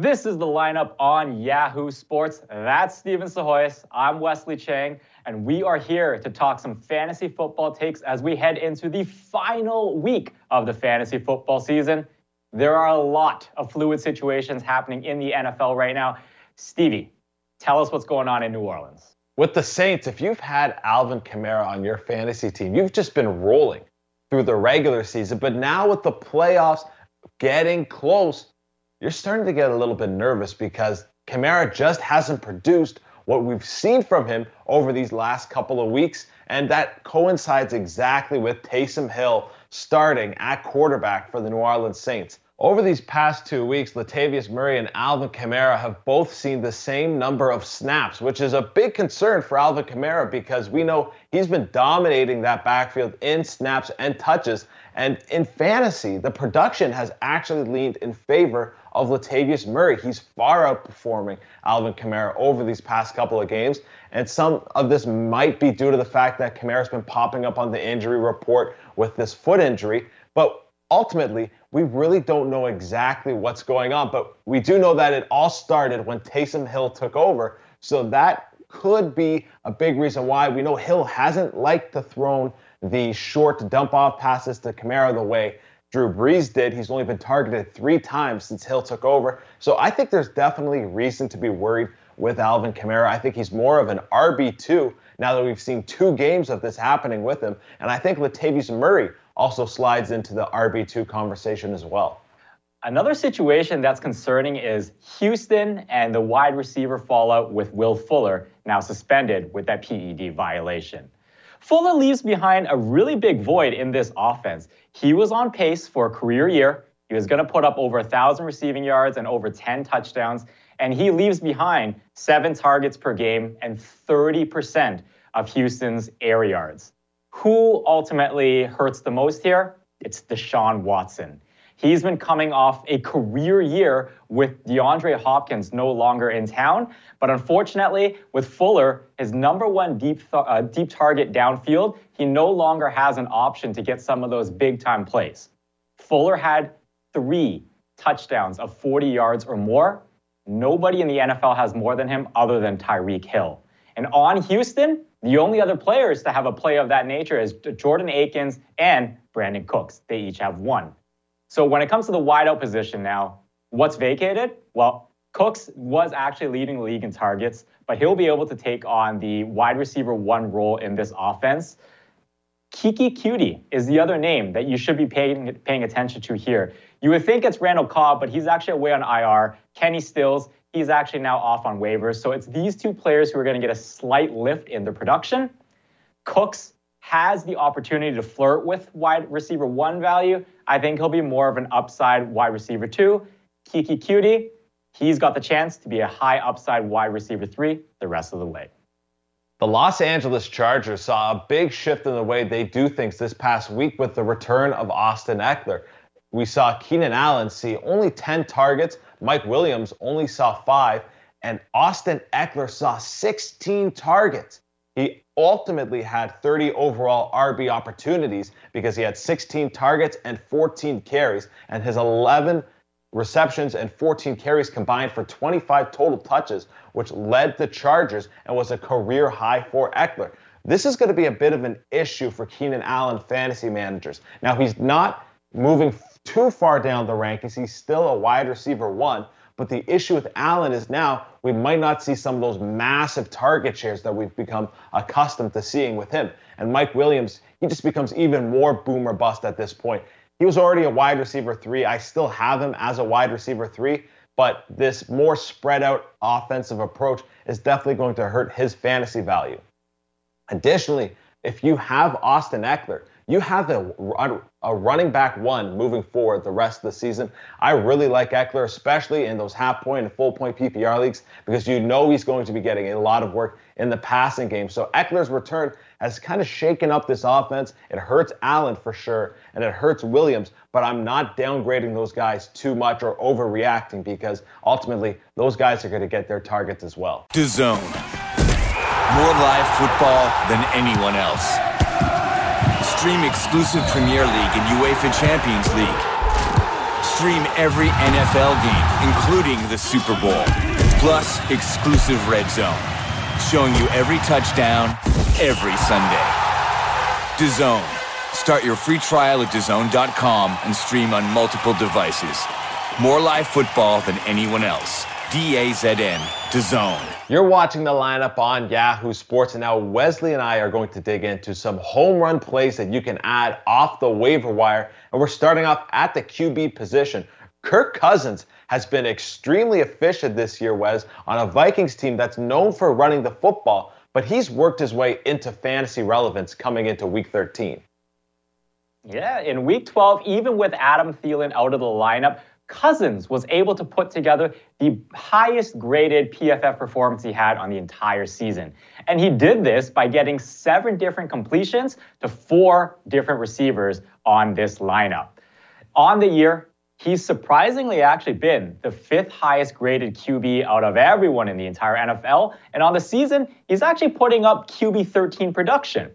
This is the lineup on Yahoo Sports. That's Steven Sahoyas. I'm Wesley Chang, and we are here to talk some fantasy football takes as we head into the final week of the fantasy football season. There are a lot of fluid situations happening in the NFL right now. Stevie, tell us what's going on in New Orleans. With the Saints, if you've had Alvin Kamara on your fantasy team, you've just been rolling through the regular season. But now with the playoffs getting close, you're starting to get a little bit nervous because Kamara just hasn't produced what we've seen from him over these last couple of weeks. And that coincides exactly with Taysom Hill starting at quarterback for the New Orleans Saints. Over these past two weeks, Latavius Murray and Alvin Kamara have both seen the same number of snaps, which is a big concern for Alvin Kamara because we know he's been dominating that backfield in snaps and touches. And in fantasy, the production has actually leaned in favor of Latavius Murray. He's far outperforming Alvin Kamara over these past couple of games. And some of this might be due to the fact that Kamara's been popping up on the injury report with this foot injury. But ultimately, we really don't know exactly what's going on, but we do know that it all started when Taysom Hill took over. So that could be a big reason why. We know Hill hasn't liked to throw the short dump off passes to Kamara the way Drew Brees did. He's only been targeted three times since Hill took over. So I think there's definitely reason to be worried with Alvin Kamara. I think he's more of an RB2 now that we've seen two games of this happening with him. And I think Latavius Murray also slides into the RB2 conversation as well. Another situation that's concerning is Houston and the wide receiver fallout with Will Fuller, now suspended with that PED violation. Fuller leaves behind a really big void in this offense. He was on pace for a career year. He was going to put up over 1,000 receiving yards and over 10 touchdowns, and he leaves behind seven targets per game and 30% of Houston's air yards. Who ultimately hurts the most here? It's Deshaun Watson. He's been coming off a career year with DeAndre Hopkins no longer in town. But unfortunately, with Fuller, his number one deep, th- uh, deep target downfield, he no longer has an option to get some of those big time plays. Fuller had three touchdowns of 40 yards or more. Nobody in the NFL has more than him other than Tyreek Hill. And on Houston, the only other players to have a play of that nature is Jordan Akins and Brandin Cooks. They each have one. So when it comes to the wideout position now, what's vacated? Well, Cooks was actually leading the league in targets, but he'll be able to take on the wide receiver one role in this offense. Keke Coutee is the other name that you should be paying, paying attention to here. You would think it's Randall Cobb, but he's actually away on IR. Kenny Stills, He's actually now off on waivers. So it's these two players who are going to get a slight lift in their production. Cooks has the opportunity to flirt with wide receiver one value. I think he'll be more of an upside wide receiver two. Keke Coutee, he's got the chance to be a high upside wide receiver three the rest of the way. The Los Angeles Chargers saw a big shift in the way they do things this past week with the return of Austin Ekeler. We saw Keenan Allen see only 10 targets, Mike Williams only saw five, and Austin Ekeler saw 16 targets. He ultimately had 30 overall RB opportunities because he had 16 targets and 14 carries, and his 11 receptions and 14 carries combined for 25 total touches, which led the Chargers and was a career high for Ekeler. This is going to be a bit of an issue for Keenan Allen fantasy managers. Now, he's not moving too far down the rankings. He's still a wide receiver one. But the issue with Allen is now we might not see some of those massive target shares that we've become accustomed to seeing with him. And Mike Williams, he just becomes even more boomer bust at this point. He was already a wide receiver three. I still have him as a wide receiver three, but this more spread out offensive approach is definitely going to hurt his fantasy value. Additionally, if you have Austin Ekeler, you have a, a running back one moving forward the rest of the season. I really like Ekeler, especially in those half point and full point PPR leagues, because you know he's going to be getting a lot of work in the passing game. So Ekeler's return has kind of shaken up this offense. It hurts Allen for sure, and it hurts Williams, but I'm not downgrading those guys too much or overreacting because ultimately those guys are going to get their targets as well. DAZN. More live football than anyone else. Stream exclusive Premier League and UEFA Champions League. Stream every NFL game, including the Super Bowl. Plus, exclusive Red Zone, showing you every touchdown, every Sunday. DAZN. Start your free trial at DAZN.com and stream on multiple devices. More live football than anyone else. D-A-Z-N. DAZN. You're watching the lineup on Yahoo Sports, and now Wesley and I are going to dig into some home run plays that you can add off the waiver wire. And we're starting off at the QB position. Kirk Cousins has been extremely efficient this year, Wes, on a Vikings team that's known for running the football, but he's worked his way into fantasy relevance coming into week 13. Yeah, in week 12, even with Adam Thielen out of the lineup, Cousins was able to put together the highest graded PFF performance he had on the entire season. And he did this by getting seven different completions to four different receivers on this lineup. On the year, he's surprisingly actually been the fifth highest graded QB out of everyone in the entire NFL. And on the season, he's actually putting up QB 13 production.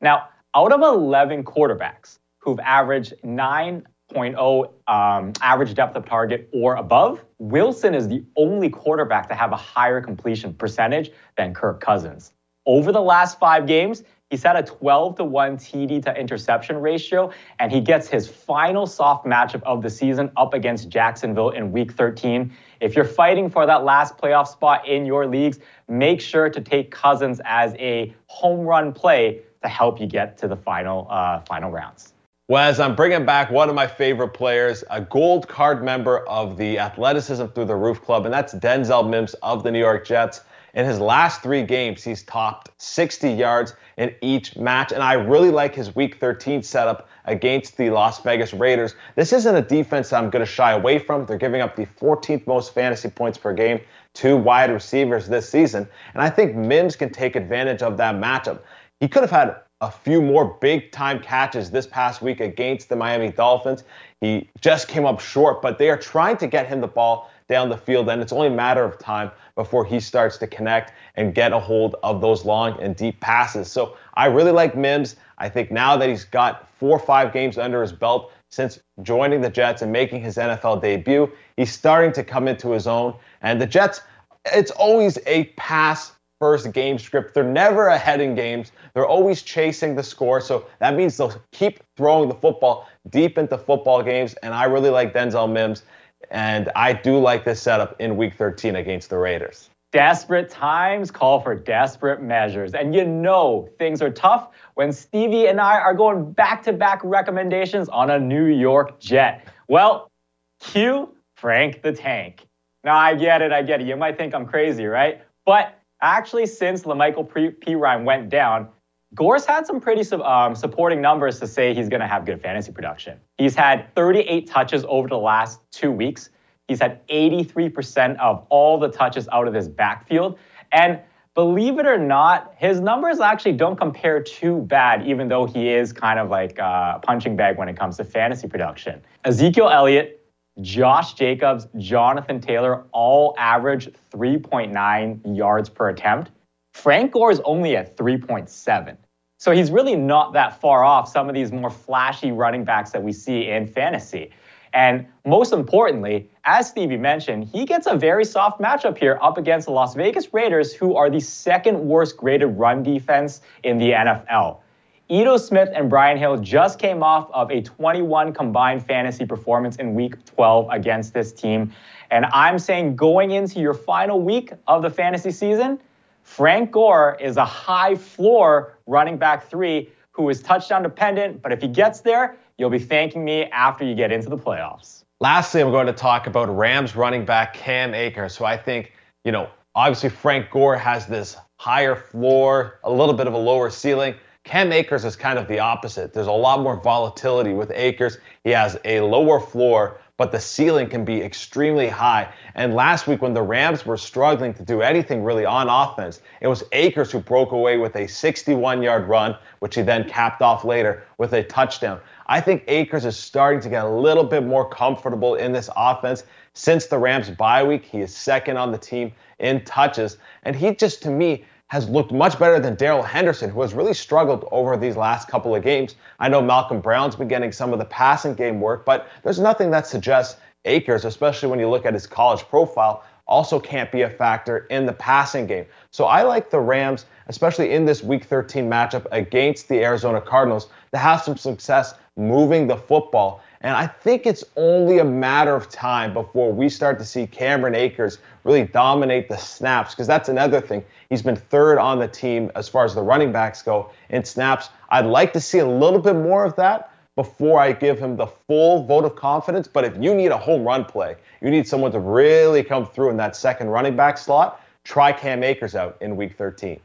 Now, out of 11 quarterbacks who've averaged nine 0.0 um, average depth of target or above, Wilson is the only quarterback to have a higher completion percentage than Kirk Cousins. Over the last five games, he's had a 12 to 1 TD to interception ratio, and he gets his final soft matchup of the season up against Jacksonville in week 13. If you're fighting for that last playoff spot in your leagues, make sure to take Cousins as a home run play to help you get to the final uh, final rounds. Wes, I'm bringing back one of my favorite players, a gold card member of the Athleticism Through the Roof Club, and that's Denzel Mims of the New York Jets. In his last three games, he's topped 60 yards in each match, and I really like his Week 13 setup against the Las Vegas Raiders. This isn't a defense I'm going to shy away from. They're giving up the 14th most fantasy points per game to wide receivers this season, and I think Mims can take advantage of that matchup. He could have had a few more big time catches this past week against the Miami Dolphins. He just came up short, but they are trying to get him the ball down the field, and it's only a matter of time before he starts to connect and get a hold of those long and deep passes. So I really like Mims. I think now that he's got four or five games under his belt since joining the Jets and making his NFL debut, he's starting to come into his own. And the Jets, it's always a pass first game script. They're never ahead in games. They're always chasing the score. So that means they'll keep throwing the football deep into football games. And I really like Denzel Mims. And I do like this setup in week 13 against the Raiders. Desperate times call for desperate measures. And you know things are tough when Stevie and I are going back to back recommendations on a New York jet. Well, cue Frank the Tank. Now, I get it, I get it. You might think I'm crazy, right? But actually, since La'Mical Perine went down, Gore's had some pretty um, supporting numbers to say he's going to have good fantasy production. He's had 38 touches over the last two weeks. He's had 83% of all the touches out of his backfield. And believe it or not, his numbers actually don't compare too bad, even though he is kind of like a punching bag when it comes to fantasy production. Ezekiel Elliott, Josh Jacobs, Jonathan Taylor all average 3.9 yards per attempt. Frank Gore is only at 3.7. So he's really not that far off some of these more flashy running backs that we see in fantasy. And most importantly, as Stevie mentioned, he gets a very soft matchup here up against the Las Vegas Raiders, who are the second worst graded run defense in the NFL. Ito Smith and Brian Hill just came off of a 21 combined fantasy performance in week 12 against this team. And I'm saying going into your final week of the fantasy season, Frank Gore is a high floor running back three who is touchdown dependent, but if he gets there, you'll be thanking me after you get into the playoffs. Lastly, I'm going to talk about Rams running back Cam Akers, So I think, you know, obviously Frank Gore has this higher floor, a little bit of a lower ceiling. Cam Akers is kind of the opposite. There's a lot more volatility with Akers. He has a lower floor, but the ceiling can be extremely high. And last week, when the Rams were struggling to do anything really on offense, it was Akers who broke away with a 61 yard run, which he then capped off later with a touchdown. I think Akers is starting to get a little bit more comfortable in this offense. Since the Rams bye week, he is second on the team in touches. And he just, to me, has looked much better than Darrell Henderson, who has really struggled over these last couple of games. I know Malcolm Brown's been getting some of the passing game work, but there's nothing that suggests Akers, especially when you look at his college profile, also can't be a factor in the passing game. So I like the Rams, especially in this Week 13 matchup against the Arizona Cardinals, to have some success moving the football. And I think it's only a matter of time before we start to see Cameron Akers really dominate the snaps, because that's another thing. He's been third on the team as far as the running backs go in snaps. I'd like to see a little bit more of that before I give him the full vote of confidence. But if you need a home run play, you need someone to really come through in that second running back slot, try Cam Akers out in week 13.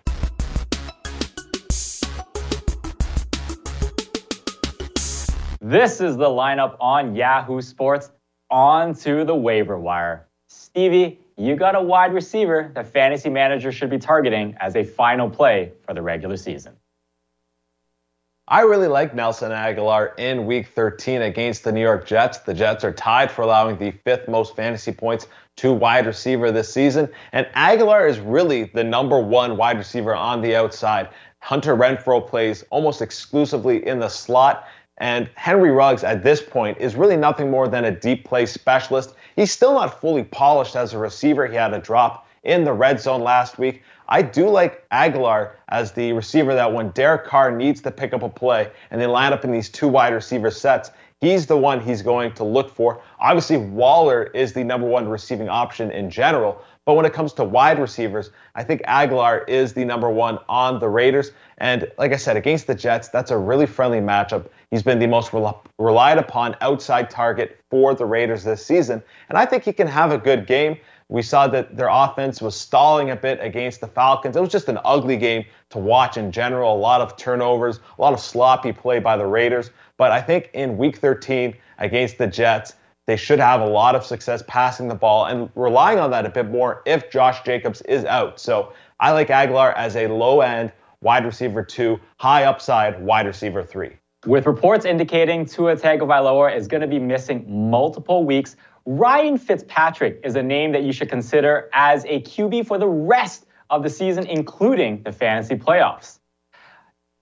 This is the lineup on Yahoo Sports. On to the waiver wire. Stevie, you got a wide receiver that fantasy manager should be targeting as a final play for the regular season. I really like Nelson Agholor in week 13 against the New York Jets. The Jets are tied for allowing the fifth most fantasy points to wide receiver this season. And Agholor is really the number one wide receiver on the outside. Hunter Renfrow plays almost exclusively in the slot. And Henry Ruggs at this point is really nothing more than a deep play specialist. He's still not fully polished as a receiver. He had a drop in the red zone last week. I do like Agholor as the receiver that when Derek Carr needs to pick up a play and they line up in these two wide receiver sets, he's the one he's going to look for. Obviously, Waller is the number one receiving option in general, but when it comes to wide receivers, I think Agholor is the number one on the Raiders. And like I said, against the Jets, that's a really friendly matchup. He's been the most relied upon outside target for the Raiders this season. And I think he can have a good game. We saw that their offense was stalling a bit against the Falcons. It was just an ugly game to watch in general. A lot of turnovers, a lot of sloppy play by the Raiders. But I think in week 13 against the Jets, they should have a lot of success passing the ball and relying on that a bit more if Josh Jacobs is out. So I like Agholor as a low end wide receiver two, high upside wide receiver three. With reports indicating Tua Tagovailoa is going to be missing multiple weeks, Ryan Fitzpatrick is a name that you should consider as a QB for the rest of the season, including the fantasy playoffs.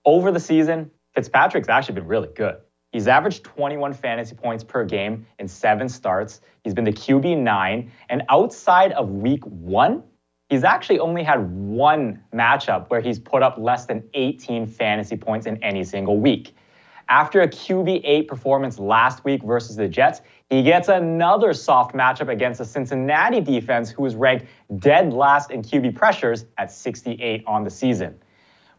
Over the season, Fitzpatrick's actually been really good. He's averaged 21 fantasy points per game in seven starts. He's been the QB nine. And outside of week one, he's actually only had one matchup where he's put up less than 18 fantasy points in any single week. After a QB 8 performance last week versus the Jets, he gets another soft matchup against the Cincinnati defense, who is ranked dead last in QB pressures at 68 on the season.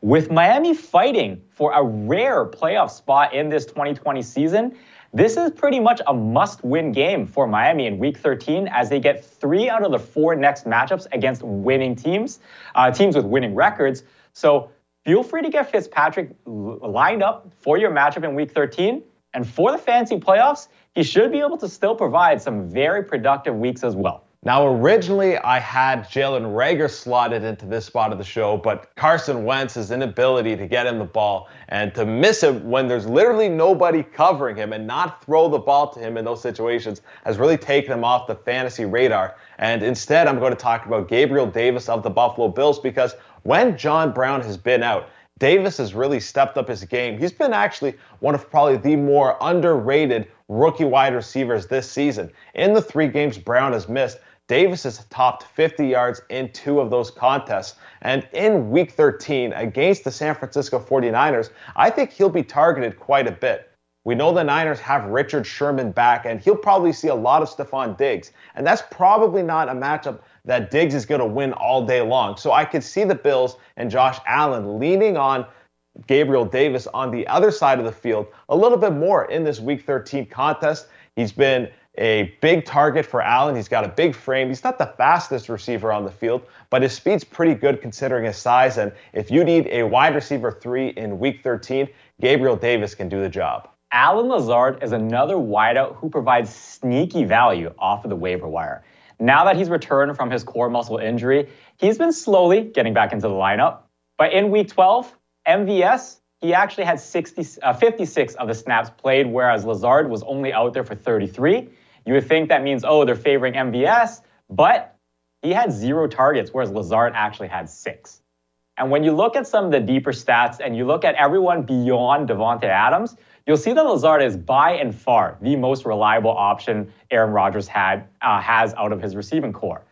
With Miami fighting for a rare playoff spot in this 2020 season, this is pretty much a must win game for Miami in week 13 as they get three out of the four next matchups against winning teams, uh, teams with winning records. So feel free to get Fitzpatrick lined up for your matchup in week 13. And for the fantasy playoffs, he should be able to still provide some very productive weeks as well. Now, originally, I had Jalen Reagor slotted into this spot of the show, but Carson Wentz's inability to get him the ball and to miss him when there's literally nobody covering him and not throw the ball to him in those situations has really taken him off the fantasy radar. And instead, I'm going to talk about Gabriel Davis of the Buffalo Bills because when John Brown has been out, Davis has really stepped up his game. He's been actually one of probably the more underrated rookie wide receivers this season. In the three games Brown has missed, Davis has topped 50 yards in two of those contests. And in week 13 against the San Francisco 49ers, I think he'll be targeted quite a bit. We know the Niners have Richard Sherman back, and he'll probably see a lot of Stefon Diggs. And that's probably not a matchup that Diggs is going to win all day long. So I could see the Bills and Josh Allen leaning on Gabriel Davis on the other side of the field a little bit more in this week 13 contest. He's been a big target for Allen. He's got a big frame. He's not the fastest receiver on the field, but his speed's pretty good considering his size. And if you need a wide receiver three in week 13, Gabriel Davis can do the job. Allen Lazard is another wideout who provides sneaky value off of the waiver wire. Now that he's returned from his core muscle injury, he's been slowly getting back into the lineup. But in week 12, MVS, he actually had 60, uh, 56 of the snaps played, whereas Lazard was only out there for 33. You would think that means, oh, they're favoring MVS, but he had zero targets, whereas Lazard actually had six. And when you look at some of the deeper stats and you look at everyone beyond Davante Adams, you'll see that Lazard is by and far the most reliable option Aaron Rodgers had uh, has out of his receiving core.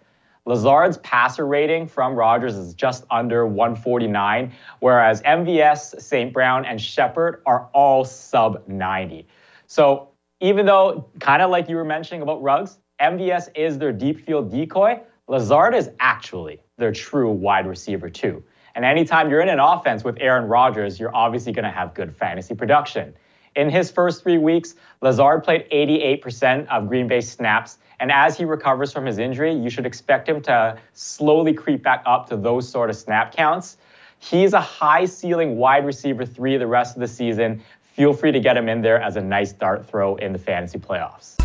Lazard's passer rating from Rodgers is just under 149, whereas MVS, St. Brown, and Shepard are all sub 90. So even though, kind of like you were mentioning about Ruggs, MVS is their deep field decoy, Lazard is actually their true wide receiver too. And anytime you're in an offense with Aaron Rodgers, you're obviously going to have good fantasy production. In his first three weeks, Lazard played 88% of Green Bay snaps. And as he recovers from his injury, you should expect him to slowly creep back up to those sort of snap counts. He's a high ceiling wide receiver three the rest of the season. Feel free to get him in there as a nice dart throw in the fantasy playoffs.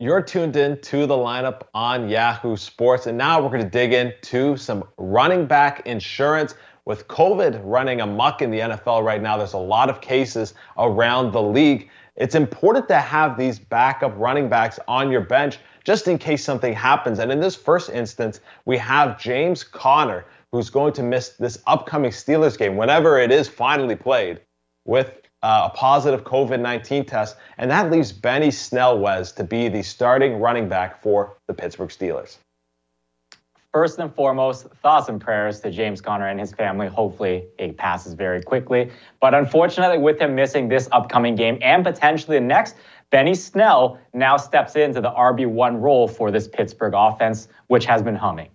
You're tuned in to the lineup on Yahoo Sports, and now we're going to dig into some running back insurance. With COVID running amuck in the NFL right now, there's a lot of cases around the league. It's important to have these backup running backs on your bench just in case something happens. And in this first instance, we have James Conner, who's going to miss this upcoming Steelers game, whenever it is finally played, with uh, a positive COVID 19 test, and that leaves Benny Snell-Wes to be the starting running back for the Pittsburgh Steelers. First and foremost, thoughts and prayers to James Conner and his family. Hopefully, it passes very quickly. But unfortunately, with him missing this upcoming game and potentially the next, Benny Snell now steps into the RB1 role for this Pittsburgh offense, which has been humming.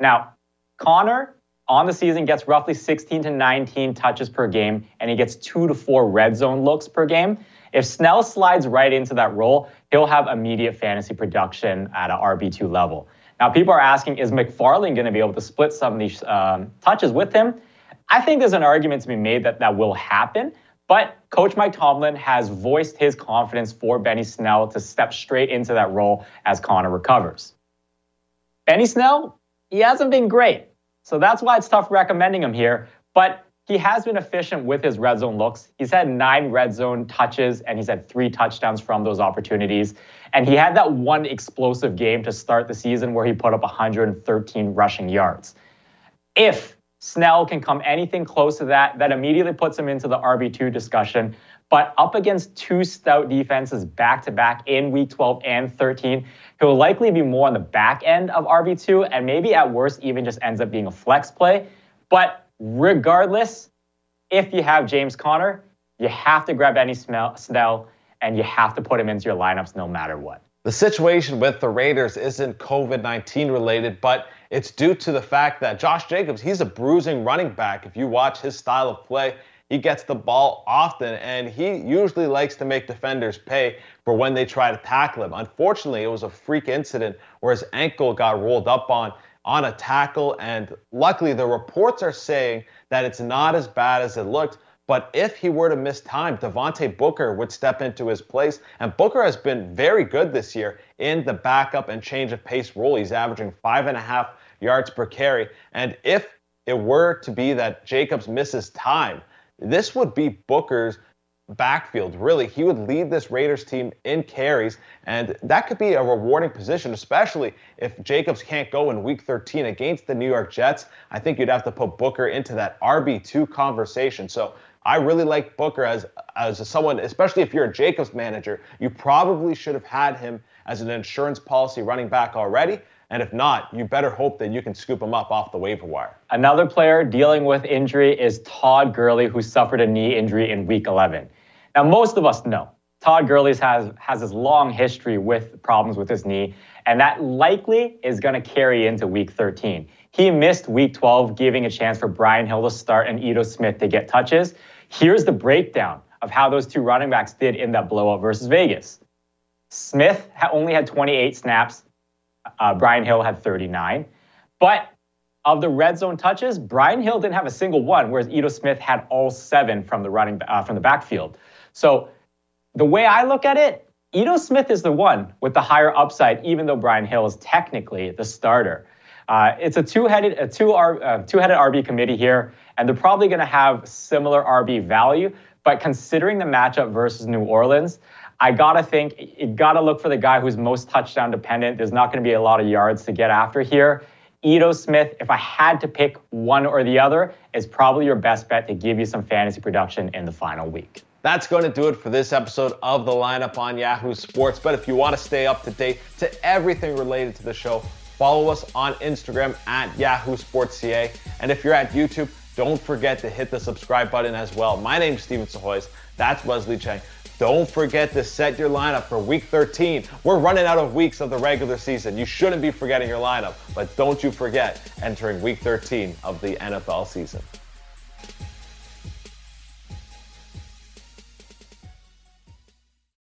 Now, Conner on the season gets roughly 16 to 19 touches per game, and he gets two to four red zone looks per game. If Snell slides right into that role, he'll have immediate fantasy production at an RB2 level. Now, people are asking, is McFarland going to be able to split some of these um, touches with him? I think there's an argument to be made that that will happen, but Coach Mike Tomlin has voiced his confidence for Benny Snell to step straight into that role as Conner recovers. Benny Snell, he hasn't been great. So that's why it's tough recommending him here. But he has been efficient with his red zone looks. He's had nine red zone touches and he's had three touchdowns from those opportunities. And he had that one explosive game to start the season where he put up 113 rushing yards. If Snell can come anything close to that, that immediately puts him into the RB2 discussion. But up against two stout defenses back to back in week 12 and 13, he'll likely be more on the back end of RB2 and maybe at worst even just ends up being a flex play. But regardless, if you have James Conner, you have to grab Benny Snell and you have to put him into your lineups no matter what. The situation with the Raiders isn't COVID 19 related, but it's due to the fact that Josh Jacobs, he's a bruising running back. If you watch his style of play, he gets the ball often, and he usually likes to make defenders pay for when they try to tackle him. Unfortunately, it was a freak incident where his ankle got rolled up on on a tackle, and luckily the reports are saying that it's not as bad as it looked. But if he were to miss time, Devontae Booker would step into his place. And Booker has been very good this year in the backup and change of pace role. He's averaging five and a half yards per carry. And if it were to be that Jacobs misses time, this would be Booker's backfield. Really, he would lead this Raiders team in carries, and that could be a rewarding position, especially if Jacobs can't go in Week 13 against the New York Jets. I think you'd have to put Booker into that RB2 conversation. So I really like Booker as as someone, especially if you're a Jacobs manager, you probably should have had him as an insurance policy running back already. And if not, you better hope that you can scoop him up off the waiver wire. Another player dealing with injury is Todd Gurley, who suffered a knee injury in week 11. Now, most of us know Todd Gurley has, has this long history with problems with his knee, and that likely is going to carry into week 13. He missed week 12, giving a chance for Brian Hill to start and Ito Smith to get touches. Here's the breakdown of how those two running backs did in that blowout versus Vegas. Smith only had 28 snaps, uh, Brian Hill had 39. But of the red zone touches, Brian Hill didn't have a single one, whereas Ito Smith had all seven from the running uh, from the backfield. So the way I look at it, Ito Smith is the one with the higher upside, even though Brian Hill is technically the starter. Uh, it's a two-headed, a two R, uh, two-headed RB committee here, and they're probably going to have similar RB value. But considering the matchup versus New Orleans, I gotta think you gotta look for the guy who's most touchdown dependent. There's not to be a lot of yards to get after here. Ito Smith, if I had to pick one or the other, is probably your best bet to give you some fantasy production in the final week. That's going to do it for this episode of the lineup on Yahoo Sports. But if you want to stay up to date to everything related to the show, follow us on Instagram at Yahoo Sports CA. And if you're at YouTube, don't forget to hit the subscribe button as well. My name's Steven Sahoyes. That's Wesley Cheng. Don't forget to set your lineup for week 13. We're running out of weeks of the regular season. You shouldn't be forgetting your lineup, but don't you forget entering week 13 of the NFL season.